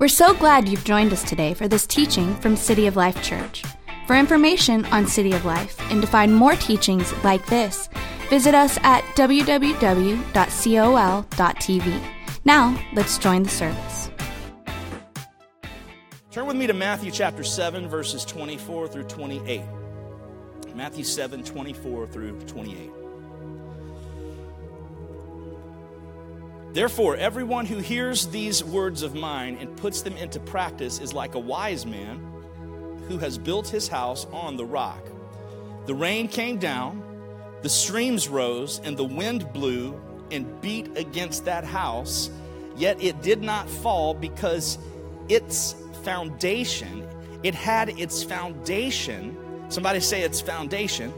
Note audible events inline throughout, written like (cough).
We're so glad you've joined us today for this teaching from City of Life Church. For information on City of Life and to find more teachings like this, visit us at www.col.tv. Now, let's join the service. Turn with me to Matthew chapter 7, verses 24 through 28. Matthew 7, 24 through 28. Therefore, everyone who hears these words of mine and puts them into practice is like a wise man who has built his house on the rock. The rain came down, the streams rose, and the wind blew and beat against that house, yet it did not fall because its foundation, it had its foundation. Somebody say its foundation.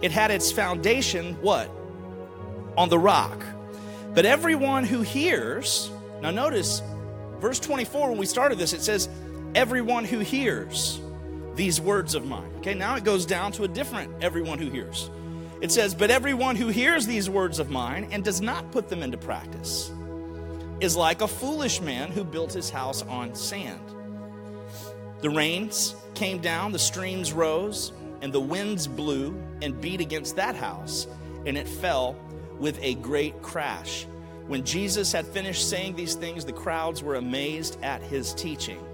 It had its foundation, what? On the rock. But everyone who hears, now notice verse 24, when we started this, it says, everyone who hears these words of mine. Okay, now it goes down to a different everyone who hears. It says, But everyone who hears these words of mine and does not put them into practice is like a foolish man who built his house on sand. The rains came down, the streams rose, and the winds blew and beat against that house, and it fell with a great crash. When Jesus had finished saying these things, the crowds were amazed at his teaching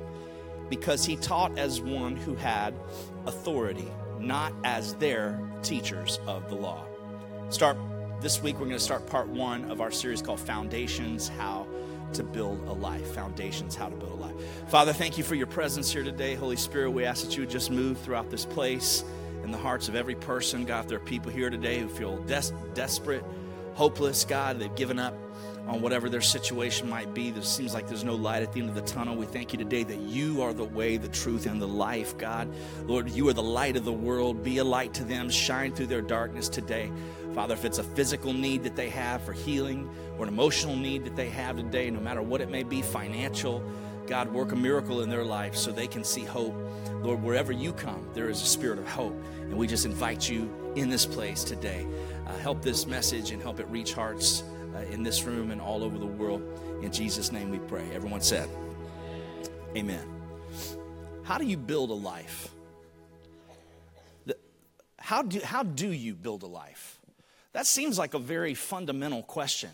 because he taught as one who had authority, not as their teachers of the law. Start this week, we're going to start part one of our series called Foundations How to Build a Life. Foundations How to Build a Life. Father, thank you for your presence here today. Holy Spirit, we ask that you would just move throughout this place in the hearts of every person. God, there are people here today who feel des- desperate, hopeless, God, they've given up on whatever their situation might be. There seems like there's no light at the end of the tunnel. We thank you today that you are the way, the truth, and the life, God. Lord, you are the light of the world. Be a light to them. Shine through their darkness today. Father, if it's a physical need that they have for healing or an emotional need that they have today, no matter what it may be, financial, God, work a miracle in their life so they can see hope. Lord, wherever you come, there is a spirit of hope. And we just invite you in this place today. Uh, help this message and help it reach hearts uh, in this room and all over the world. In Jesus' name we pray. Everyone said, Amen. How do you build a life? How do, how do you build a life? That seems like a very fundamental question.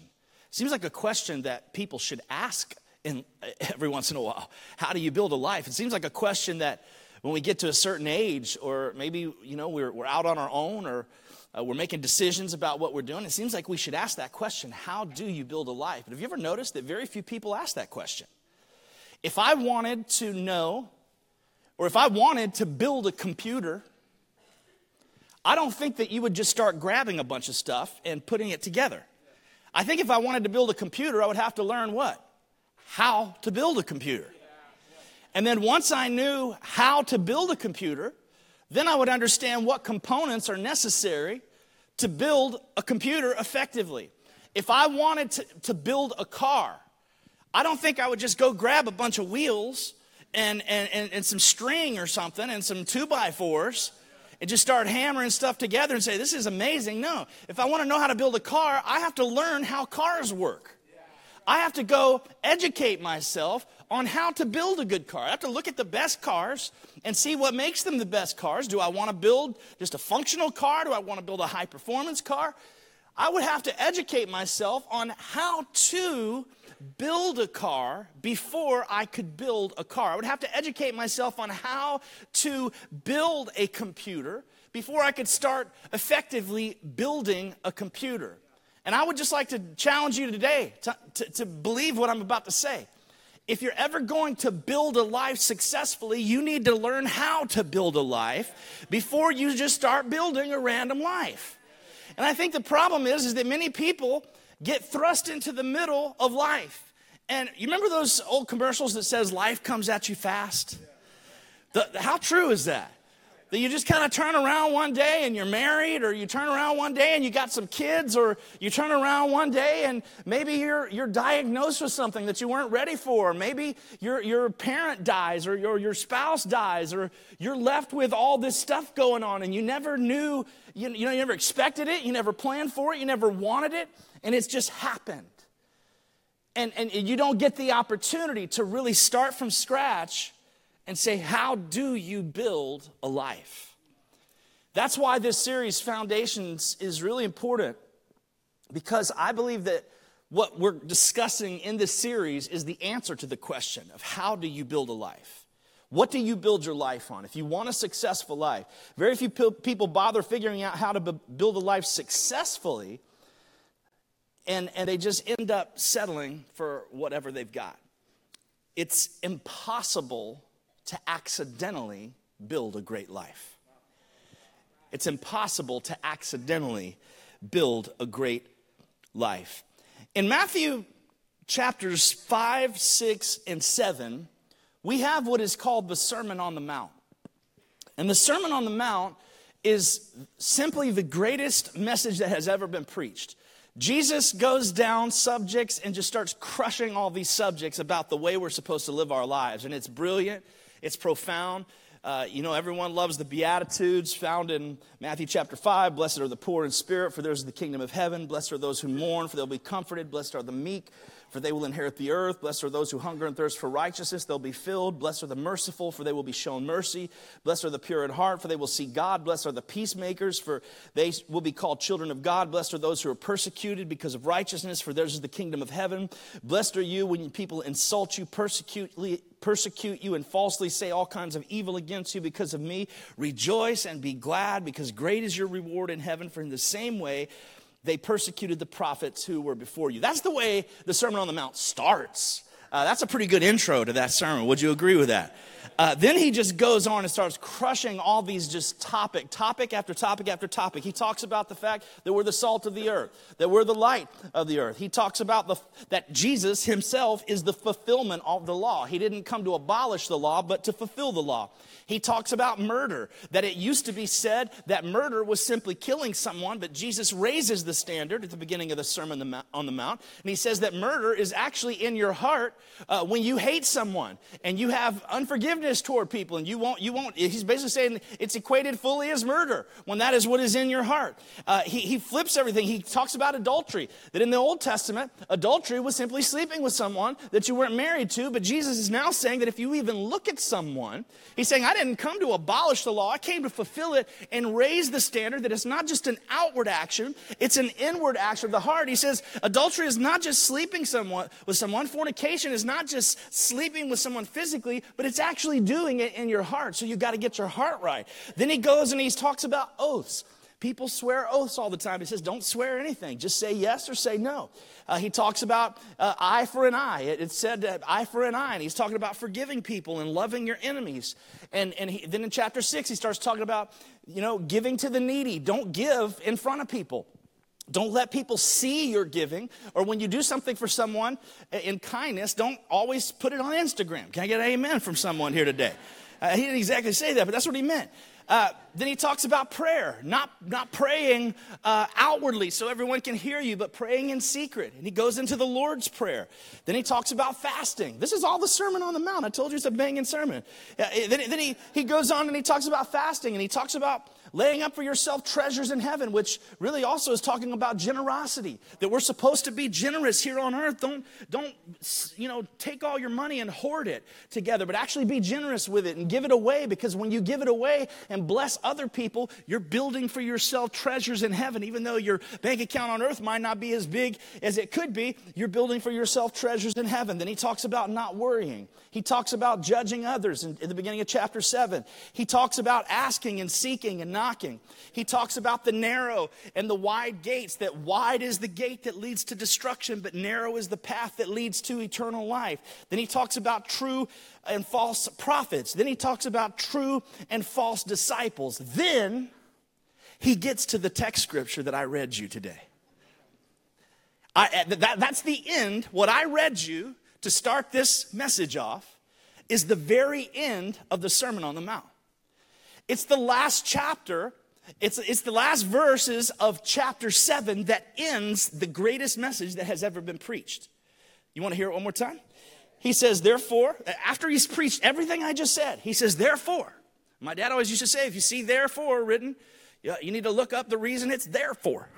Seems like a question that people should ask in, every once in a while. How do you build a life? It seems like a question that when we get to a certain age, or maybe you know we're, we're out on our own, or uh, we're making decisions about what we're doing, it seems like we should ask that question How do you build a life? But have you ever noticed that very few people ask that question? If I wanted to know, or if I wanted to build a computer, I don't think that you would just start grabbing a bunch of stuff and putting it together. I think if I wanted to build a computer, I would have to learn what? How to build a computer. And then once I knew how to build a computer, then I would understand what components are necessary to build a computer effectively. If I wanted to, to build a car, I don't think I would just go grab a bunch of wheels and, and, and, and some string or something and some two by fours and just start hammering stuff together and say, This is amazing. No. If I want to know how to build a car, I have to learn how cars work. I have to go educate myself on how to build a good car. I have to look at the best cars and see what makes them the best cars. Do I want to build just a functional car? Do I want to build a high performance car? I would have to educate myself on how to build a car before I could build a car. I would have to educate myself on how to build a computer before I could start effectively building a computer. And I would just like to challenge you today to, to, to believe what I'm about to say if you're ever going to build a life successfully, you need to learn how to build a life before you just start building a random life. And I think the problem is, is that many people get thrust into the middle of life. And you remember those old commercials that says life comes at you fast? The, how true is that? That you just kind of turn around one day and you're married, or you turn around one day and you got some kids, or you turn around one day and maybe you're, you're diagnosed with something that you weren't ready for. Maybe your, your parent dies, or your, your spouse dies, or you're left with all this stuff going on and you never knew, you, you know, you never expected it, you never planned for it, you never wanted it, and it's just happened. And, and you don't get the opportunity to really start from scratch and say, How do you build a life? That's why this series, Foundations, is really important because I believe that what we're discussing in this series is the answer to the question of how do you build a life? What do you build your life on? If you want a successful life, very few people bother figuring out how to build a life successfully, and, and they just end up settling for whatever they've got. It's impossible to accidentally build a great life. It's impossible to accidentally build a great life. In Matthew chapters 5, 6, and 7, we have what is called the Sermon on the Mount. And the Sermon on the Mount is simply the greatest message that has ever been preached. Jesus goes down subjects and just starts crushing all these subjects about the way we're supposed to live our lives. And it's brilliant, it's profound. Uh, you know, everyone loves the Beatitudes found in Matthew chapter 5. Blessed are the poor in spirit, for theirs is the kingdom of heaven. Blessed are those who mourn, for they'll be comforted. Blessed are the meek, for they will inherit the earth. Blessed are those who hunger and thirst for righteousness, they'll be filled. Blessed are the merciful, for they will be shown mercy. Blessed are the pure in heart, for they will see God. Blessed are the peacemakers, for they will be called children of God. Blessed are those who are persecuted because of righteousness, for theirs is the kingdom of heaven. Blessed are you when people insult you, persecute, persecute you, and falsely say all kinds of evil against you because of me. Rejoice and be glad, because great is your reward in heaven, for in the same way, they persecuted the prophets who were before you. That's the way the Sermon on the Mount starts. Uh, that's a pretty good intro to that sermon. Would you agree with that? Uh, then he just goes on and starts crushing all these just topic, topic after topic after topic. He talks about the fact that we're the salt of the earth, that we're the light of the earth. He talks about the, that Jesus himself is the fulfillment of the law. He didn't come to abolish the law, but to fulfill the law. He talks about murder, that it used to be said that murder was simply killing someone, but Jesus raises the standard at the beginning of the Sermon on the Mount. And he says that murder is actually in your heart uh, when you hate someone and you have unforgiveness toward people and you won't, you won't, he's basically saying it's equated fully as murder when that is what is in your heart. Uh, he, he flips everything. He talks about adultery, that in the Old Testament, adultery was simply sleeping with someone that you weren't married to, but Jesus is now saying that if you even look at someone, he's saying, I didn't come to abolish the law, I came to fulfill it and raise the standard that it's not just an outward action, it's an inward action of the heart. He says, adultery is not just sleeping someone with someone, fornication is not just sleeping with someone physically, but it's actually doing it in your heart. So you've got to get your heart right. Then he goes and he talks about oaths. People swear oaths all the time. He says, don't swear anything. Just say yes or say no. Uh, he talks about uh, eye for an eye. It, it said uh, eye for an eye. And he's talking about forgiving people and loving your enemies. And, and he, then in chapter six, he starts talking about, you know, giving to the needy. Don't give in front of people. Don't let people see your giving. Or when you do something for someone in kindness, don't always put it on Instagram. Can I get an amen from someone here today? Uh, he didn't exactly say that, but that's what he meant. Uh, then he talks about prayer, not, not praying uh, outwardly so everyone can hear you, but praying in secret. And he goes into the Lord's Prayer. Then he talks about fasting. This is all the Sermon on the Mount. I told you it's a banging sermon. Uh, then then he, he goes on and he talks about fasting and he talks about laying up for yourself treasures in heaven, which really also is talking about generosity, that we're supposed to be generous here on earth. Don't, don't you know, take all your money and hoard it together, but actually be generous with it and give it away because when you give it away and bless other people, you're building for yourself treasures in heaven. Even though your bank account on earth might not be as big as it could be, you're building for yourself treasures in heaven. Then he talks about not worrying. He talks about judging others in, in the beginning of chapter 7. He talks about asking and seeking and knocking. He talks about the narrow and the wide gates, that wide is the gate that leads to destruction, but narrow is the path that leads to eternal life. Then he talks about true and false prophets. Then he talks about true and false disciples. Then he gets to the text scripture that I read you today. I, uh, that, that's the end. What I read you to start this message off is the very end of the Sermon on the Mount. It's the last chapter, it's, it's the last verses of chapter 7 that ends the greatest message that has ever been preached. You want to hear it one more time? He says, therefore, after he's preached everything I just said, he says, therefore. My dad always used to say, if you see therefore written, you need to look up the reason it's there for.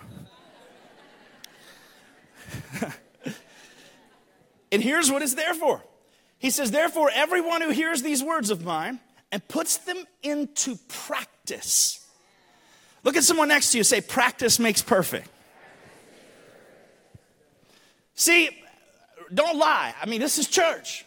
(laughs) And here's what it's there for. He says, Therefore, everyone who hears these words of mine and puts them into practice. Look at someone next to you, say, Practice makes perfect. See, don't lie. I mean, this is church.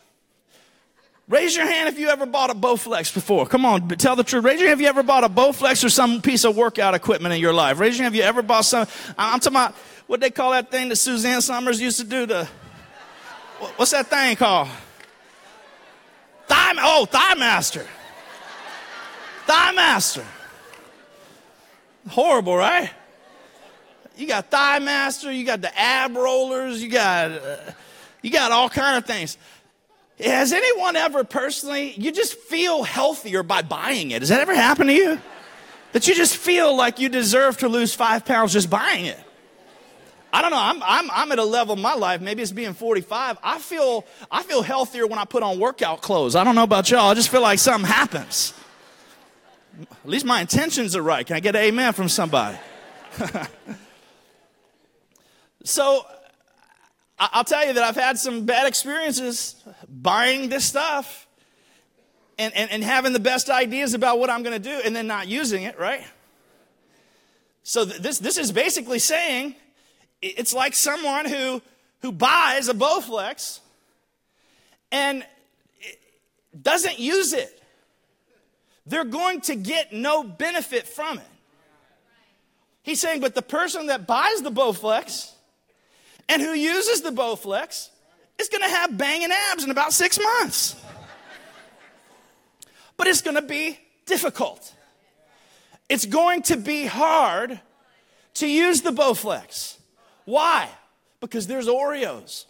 Raise your hand if you ever bought a Bowflex before. Come on, tell the truth. Raise your hand if you ever bought a Bowflex or some piece of workout equipment in your life. Raise your hand if you ever bought some. I'm talking about what they call that thing that Suzanne Somers used to do. The what's that thing called? Thigh. Oh, Thigh Master. Thigh Master. Horrible, right? You got Thigh Master. You got the ab rollers. You got uh, you got all kind of things. Has anyone ever personally, you just feel healthier by buying it? Has that ever happened to you? That you just feel like you deserve to lose five pounds just buying it? I don't know. I'm, I'm, I'm at a level in my life, maybe it's being 45. I feel, I feel healthier when I put on workout clothes. I don't know about y'all. I just feel like something happens. At least my intentions are right. Can I get an amen from somebody? (laughs) so I'll tell you that I've had some bad experiences buying this stuff and, and, and having the best ideas about what I'm going to do and then not using it, right? So this, this is basically saying it's like someone who, who buys a Bowflex and doesn't use it. They're going to get no benefit from it. He's saying, but the person that buys the Bowflex and who uses the Bowflex is going to have banging abs in about six months. But it's going to be difficult. It's going to be hard to use the Bowflex. Why? Because there's Oreos.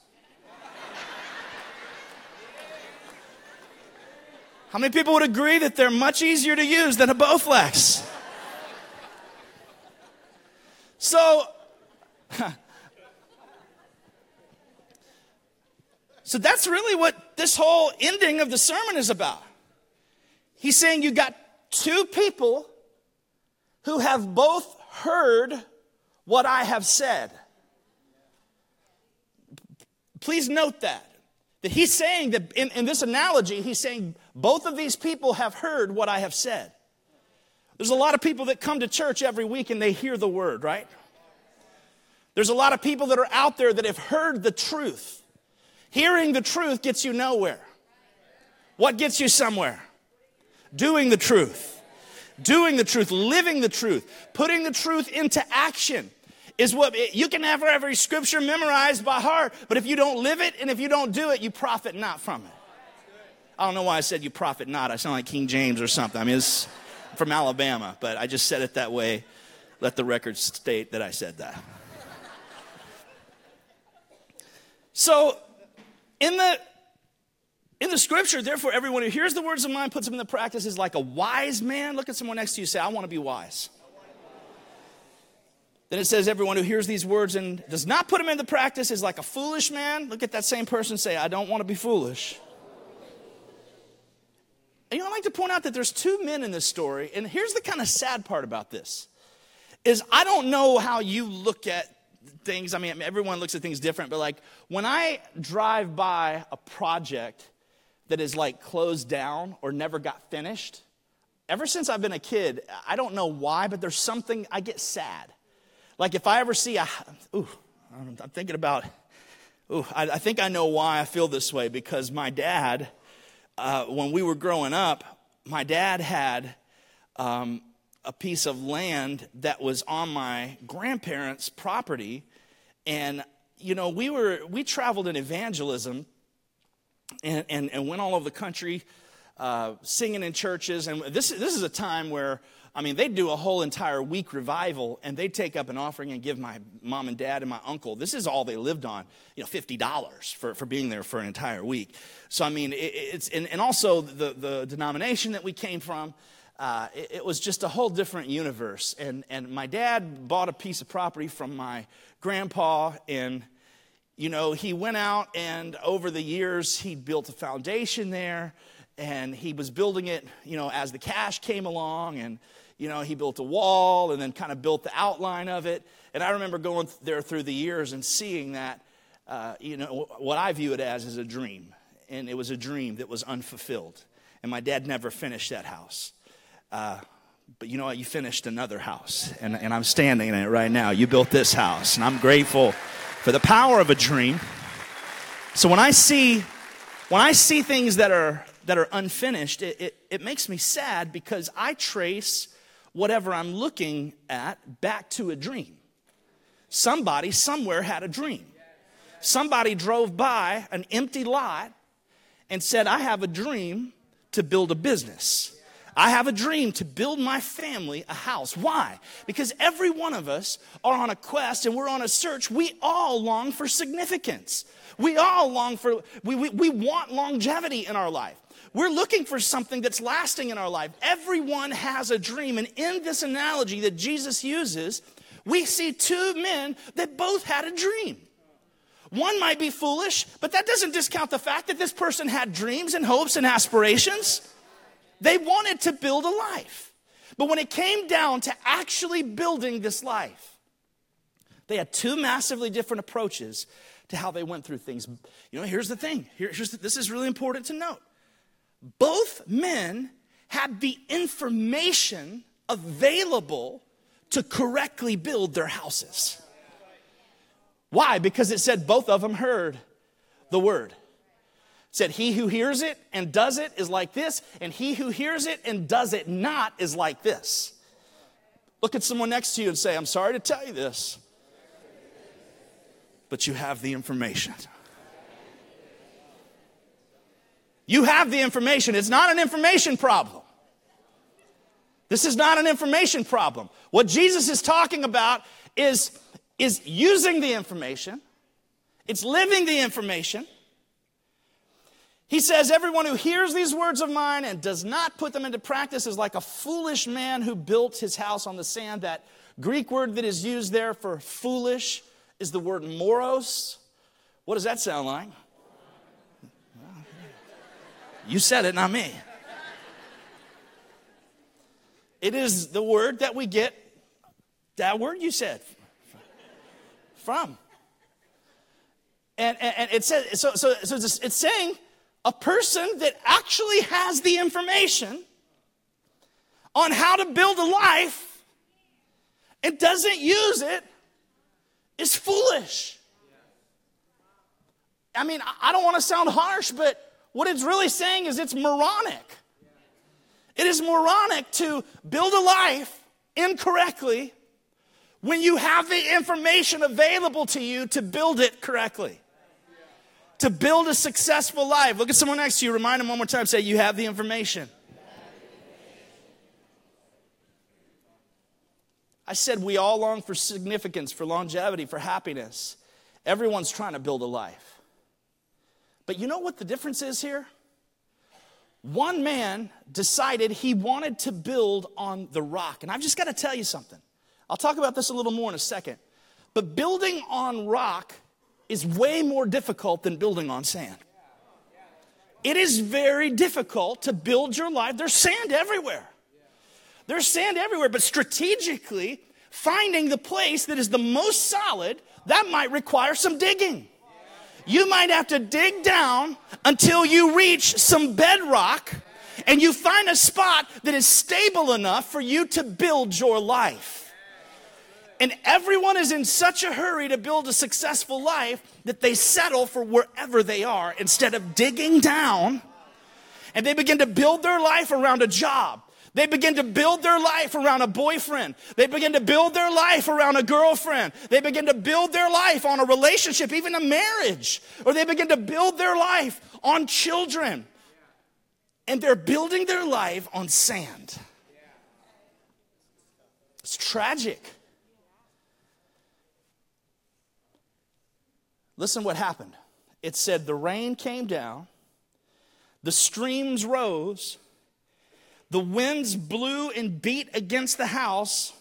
How many people would agree that they're much easier to use than a Bowflex? So, (laughs) So that's really what this whole ending of the sermon is about. He's saying you got two people who have both heard what I have said. Please note that. That he's saying that in, in this analogy, he's saying both of these people have heard what I have said. There's a lot of people that come to church every week and they hear the word, right? There's a lot of people that are out there that have heard the truth. Hearing the truth gets you nowhere. What gets you somewhere? Doing the truth. Doing the truth, living the truth, putting the truth into action is what you can have every scripture memorized by heart, but if you don't live it and if you don't do it, you profit not from it. I don't know why I said you profit not. I sound like King James or something. I mean, it's from Alabama, but I just said it that way. Let the record state that I said that. So, in the in the scripture, therefore, everyone who hears the words of mine, puts them into practice, is like a wise man. Look at someone next to you, say, I want to be wise. Then it says, everyone who hears these words and does not put them into practice is like a foolish man. Look at that same person, say, I don't want to be foolish. And you know, I like to point out that there's two men in this story, and here's the kind of sad part about this is I don't know how you look at things. I mean, everyone looks at things different, but like when I drive by a project that is like closed down or never got finished, ever since I've been a kid, I don't know why, but there's something, I get sad. Like if I ever see a, ooh, I'm thinking about, ooh, I, I think I know why I feel this way because my dad, uh, when we were growing up, my dad had um, a piece of land that was on my grandparents' property and, you know, we were, we traveled in evangelism and, and, and went all over the country uh, singing in churches. And this, this is a time where, I mean, they'd do a whole entire week revival and they'd take up an offering and give my mom and dad and my uncle, this is all they lived on, you know, $50 for, for being there for an entire week. So, I mean, it, it's, and, and also the, the denomination that we came from, uh, it, it, was just a whole different universe. And, and my dad bought a piece of property from my grandpa, and, you know, he went out and over the years, he built a foundation there, and he was building it, you know, as the cash came along, and, you know, he built a wall and then kind of built the outline of it. And I remember going there through the years and seeing that uh, you know, what I view it as is a dream. And it was a dream that was unfulfilled. And my dad never finished that house. Uh, but you know what? You finished another house. And, and I'm standing in it right now. You built this house. And I'm grateful for the power of a dream. So when I see, when I see things that are, that are unfinished, it, it, it makes me sad because I trace whatever I'm looking at back to a dream. Somebody somewhere had a dream. Somebody drove by an empty lot and said, I have a dream to build a business. I have a dream to build my family a house. Why? Because every one of us are on a quest and we're on a search. We all long for significance. We all long for, we, we, we want longevity in our life. We're looking for something that's lasting in our life. Everyone has a dream. And in this analogy that Jesus uses, we see two men that both had a dream. One might be foolish, but that doesn't discount the fact that this person had dreams and hopes and aspirations. They wanted to build a life. But when it came down to actually building this life, they had two massively different approaches to how they went through things. You know, here's the thing. Here, here's the, this is really important to note. Both men had the information available to correctly build their houses. Why? Because it said both of them heard the word. Said, He who hears it and does it is like this, and he who hears it and does it not is like this. Look at someone next to you and say, I'm sorry to tell you this, but you have the information. You have the information. It's not an information problem. This is not an information problem. What Jesus is talking about is is using the information, it's living the information. He says, Everyone who hears these words of mine and does not put them into practice is like a foolish man who built his house on the sand. That Greek word that is used there for foolish is the word moros. What does that sound like? You said it, not me. It is the word that we get, that word you said, from. And, and, and it says, so, so, so it's, it's saying a person that actually has the information on how to build a life and doesn't use it is foolish. I mean, I don't want to sound harsh, but what it's really saying is it's moronic. It is moronic to build a life incorrectly when you have the information available to you to build it correctly. To build a successful life. Look at someone next to you, remind them one more time, say, You have the information. I said we all long for significance, for longevity, for happiness. Everyone's trying to build a life. But you know what the difference is here? One man decided he wanted to build on the rock. And I've just got to tell you something. I'll talk about this a little more in a second. But building on rock is way more difficult than building on sand. It is very difficult to build your life. There's sand everywhere. There's sand everywhere, but strategically, finding the place that is the most solid, that might require some digging. You might have to dig down until you reach some bedrock and you find a spot that is stable enough for you to build your life. And everyone is in such a hurry to build a successful life that they settle for wherever they are instead of digging down and they begin to build their life around a job. They begin to build their life around a boyfriend. They begin to build their life around a girlfriend. They begin to build their life on a relationship, even a marriage. Or they begin to build their life on children. And they're building their life on sand. It's tragic. Listen what happened. It said the rain came down, the streams rose, the winds blew and beat against the house.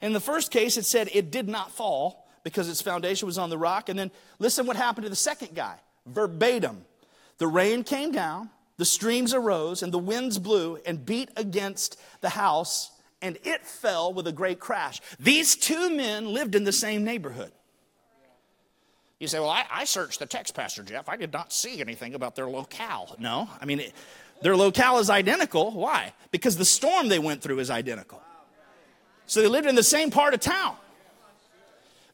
In the first case, it said it did not fall because its foundation was on the rock. And then listen what happened to the second guy verbatim. The rain came down, the streams arose, and the winds blew and beat against the house, and it fell with a great crash. These two men lived in the same neighborhood. You say, well, I, I, searched the text, Pastor Jeff. I did not see anything about their locale. No, I mean, it, their locale is identical. Why? Because the storm they went through is identical. So they lived in the same part of town.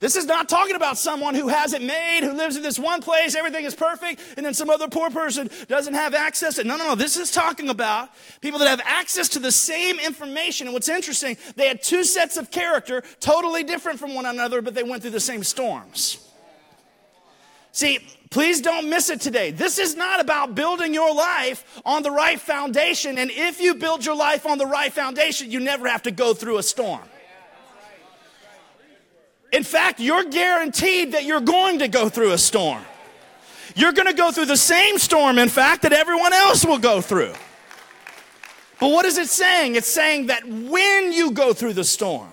This is not talking about someone who has it made, who lives in this one place, everything is perfect, and then some other poor person doesn't have access. No, no, no. This is talking about people that have access to the same information. And what's interesting, they had two sets of character, totally different from one another, but they went through the same storms. See, please don't miss it today. This is not about building your life on the right foundation. And if you build your life on the right foundation, you never have to go through a storm. In fact, you're guaranteed that you're going to go through a storm. You're going to go through the same storm, in fact, that everyone else will go through. But what is it saying? It's saying that when you go through the storm,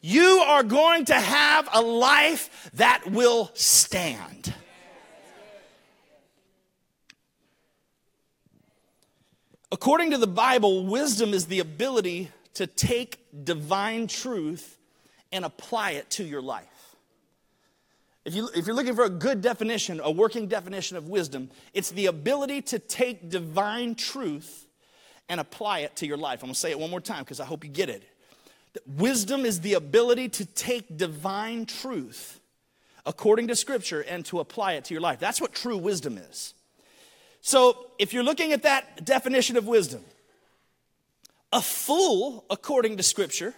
you are going to have a life that will stand. According to the Bible, wisdom is the ability to take divine truth and apply it to your life. If, you, if you're looking for a good definition, a working definition of wisdom, it's the ability to take divine truth and apply it to your life. I'm gonna say it one more time because I hope you get it. Wisdom is the ability to take divine truth according to Scripture and to apply it to your life. That's what true wisdom is. So, if you're looking at that definition of wisdom, a fool, according to Scripture,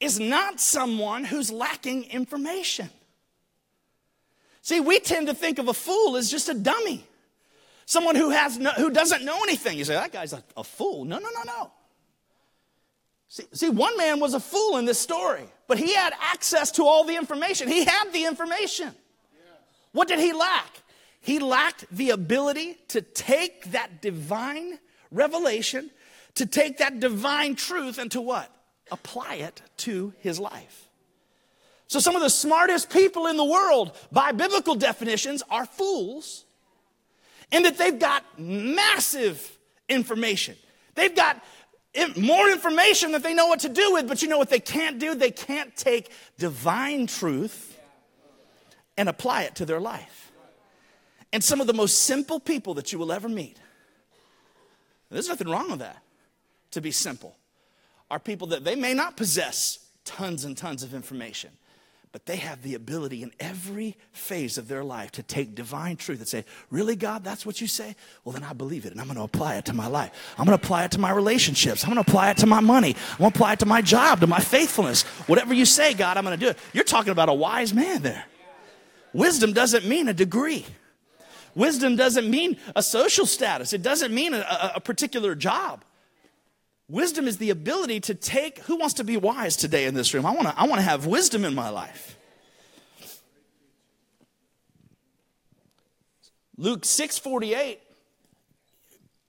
is not someone who's lacking information. See, we tend to think of a fool as just a dummy, someone who, has no, who doesn't know anything. You say, that guy's a, a fool. No, no, no, no. See, see, one man was a fool in this story, but he had access to all the information. He had the information. What did he lack? He lacked the ability to take that divine revelation, to take that divine truth, and to what? apply it to his life. So, some of the smartest people in the world, by biblical definitions, are fools in that they've got massive information. They've got more information that they know what to do with, but you know what they can't do? They can't take divine truth and apply it to their life. And some of the most simple people that you will ever meet, there's nothing wrong with that, to be simple are people that they may not possess tons and tons of information, but they have the ability in every phase of their life to take divine truth and say, Really, God, that's what you say? Well, then I believe it and I'm going to apply it to my life. I'm going to apply it to my relationships. I'm going to apply it to my money. I'm going to apply it to my job, to my faithfulness. Whatever you say, God, I'm going to do it. You're talking about a wise man there. Wisdom doesn't mean a degree. Wisdom doesn't mean a social status. It doesn't mean a, a particular job. Wisdom is the ability to take, who wants to be wise today in this room? I want to I want to have wisdom in my life. Luke 6:48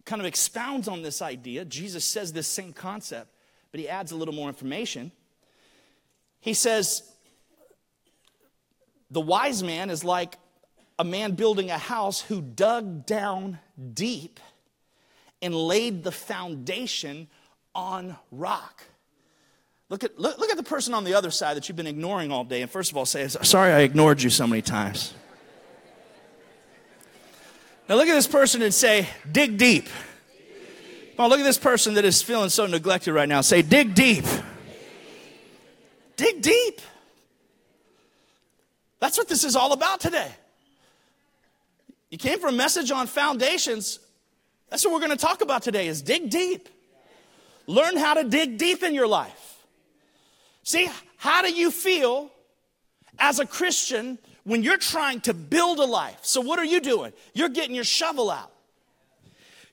kind of expounds on this idea. Jesus says this same concept, but he adds a little more information. He says the wise man is like a man building a house who dug down deep and laid the foundation on rock. Look at, look, look at the person on the other side that you've been ignoring all day. And first of all, say, Sorry I ignored you so many times. Now look at this person and say, Dig deep. Come on, look at this person that is feeling so neglected right now. Say, Dig deep. Dig deep. That's what this is all about today. You came for a message on foundations. That's what we're going to talk about today is dig deep. Learn how to dig deep in your life. See, how do you feel as a Christian when you're trying to build a life? So, what are you doing? You're getting your shovel out,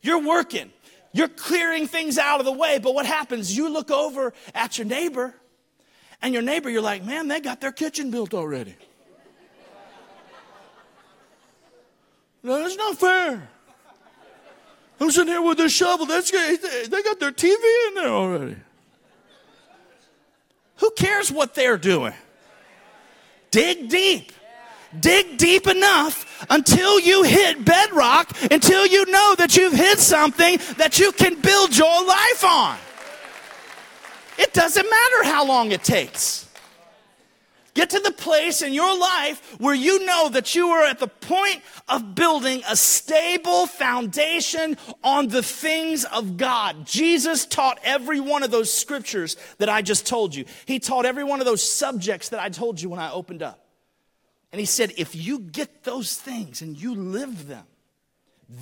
you're working, you're clearing things out of the way. But what happens? You look over at your neighbor, and your neighbor, you're like, man, they got their kitchen built already. (laughs) no, that's not fair. I'm sitting here with this shovel. That's they got their TV in there already. Who cares what they're doing? Dig deep. Dig deep enough until you hit bedrock, until you know that you've hit something that you can build your life on. It doesn't matter how long it takes. Get to the place in your life where you know that you are at the point of building a stable foundation on the things of God. Jesus taught every one of those scriptures that I just told you. He taught every one of those subjects that I told you when I opened up. And he said, if you get those things and you live them,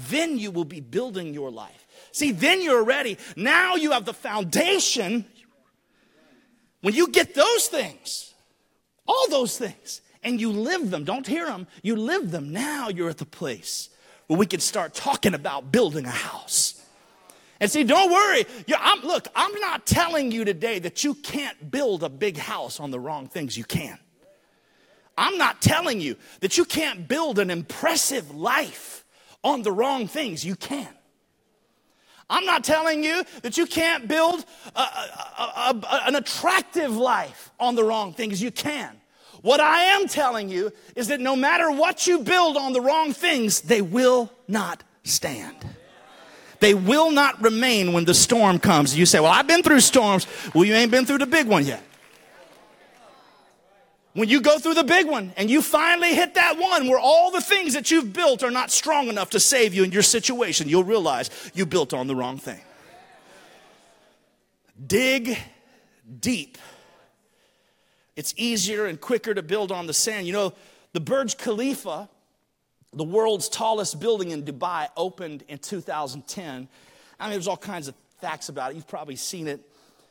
then you will be building your life. See, then you're ready. Now you have the foundation. When you get those things, all those things. And you live them. Don't hear them. You live them. Now you're at the place where we can start talking about building a house. And see, don't worry. I'm, look, I'm not telling you today that you can't build a big house on the wrong things. You can. I'm not telling you that you can't build an impressive life on the wrong things. You can. I'm not telling you that you can't build a, a, a, an attractive life on the wrong things. You can. What I am telling you is that no matter what you build on the wrong things, they will not stand. They will not remain when the storm comes. You say, Well, I've been through storms. Well, you ain't been through the big one yet. When you go through the big one and you finally hit that one where all the things that you've built are not strong enough to save you in your situation, you'll realize you built on the wrong thing. Dig deep it's easier and quicker to build on the sand. You know, the Burj Khalifa, the world's tallest building in Dubai, opened in 2010. I mean, there's all kinds of facts about it. You've probably seen it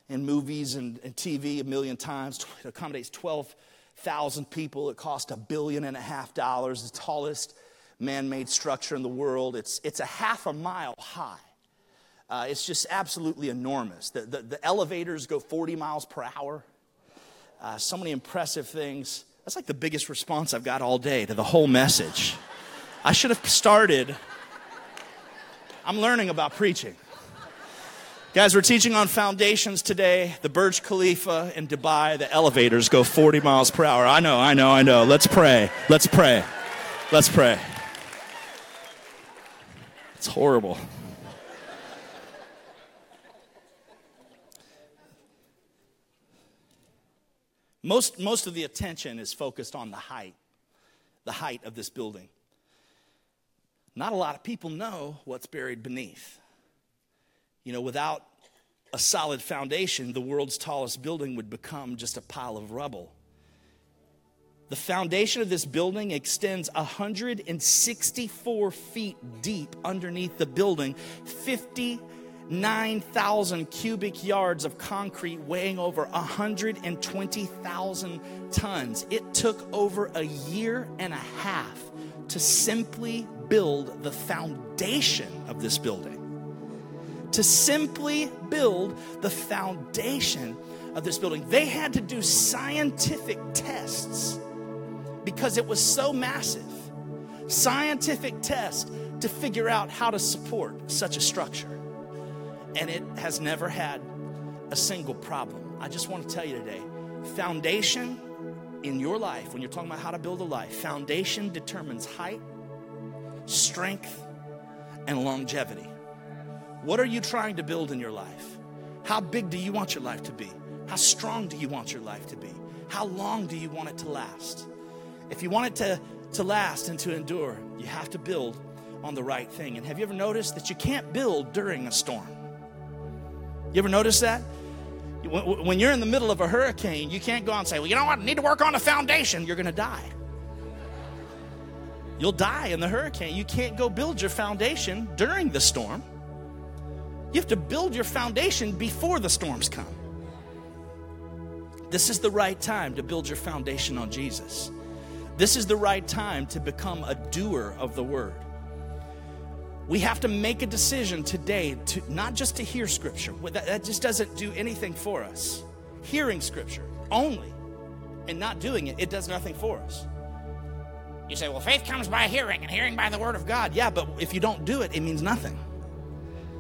in movies and, and TV a million times. (laughs) It accommodates 12,000 people. It cost a billion and a half dollars, the tallest man made structure in the world. It's, it's a half a mile high. Uh, it's just absolutely enormous. The, the, the elevators go 40 miles per hour uh, so many impressive things. That's like the biggest response I've got all day to the whole message. I should have started. I'm learning about preaching. Guys, we're teaching on foundations today. The Burj Khalifa in Dubai, the elevators go 40 miles per hour. I know, I know, I know. Let's pray. Let's pray. Let's pray. It's horrible. Most, most of the attention is focused on the height, the height of this building. Not a lot of people know what's buried beneath. You know, without a solid foundation, the world's tallest building would become just a pile of rubble. The foundation of this building extends 164 feet deep underneath the building, 50 9,000 cubic yards of concrete weighing over 120,000 tons. It took over a year and a half to simply build the foundation of this building. To simply build the foundation of this building. They had to do scientific tests because it was so massive. Scientific tests to figure out how to support such a structure and it has never had a single problem. I just want to tell you today foundation in your life, when you're talking about how to build a life, foundation determines height, strength, and longevity. What are you trying to build in your life? How big do you want your life to be? How strong do you want your life to be? How long do you want it to last? If you want it to, to last and to endure, you have to build on the right thing. And have you ever noticed that you can't build during a storm? You ever notice that? When you're in the middle of a hurricane, you can't go out and say, Well, you know what? I need to work on the foundation. You're going to die. You'll die in the hurricane. You can't go build your foundation during the storm. You have to build your foundation before the storms come. This is the right time to build your foundation on Jesus. This is the right time to become a doer of the word. We have to make a decision today to not just to hear scripture. That, that just doesn't do anything for us. Hearing scripture only and not doing it, it does nothing for us. You say, well, faith comes by hearing, and hearing by the word of God. Yeah, but if you don't do it, it means nothing.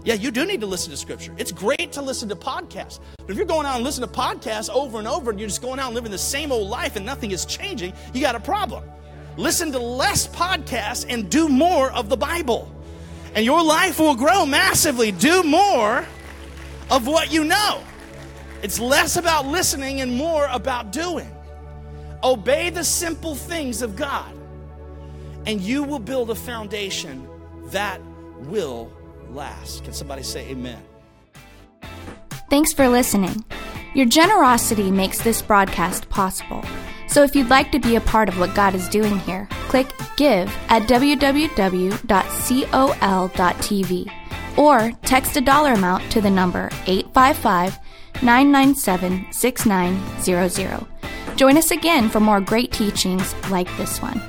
Yeah, you do need to listen to scripture. It's great to listen to podcasts. But if you're going out and listening to podcasts over and over and you're just going out and living the same old life and nothing is changing, you got a problem. Listen to less podcasts and do more of the Bible and your life will grow massively. Do more of what you know. It's less about listening and more about doing. Obey the simple things of God, and you will build a foundation that will last. Can somebody say amen? Thanks for listening. Your generosity makes this broadcast possible. So if you'd like to be a part of what God is doing here, click Give at www.col.tv or text a dollar amount to the number 855 997 6900. Join us again for more great teachings like this one.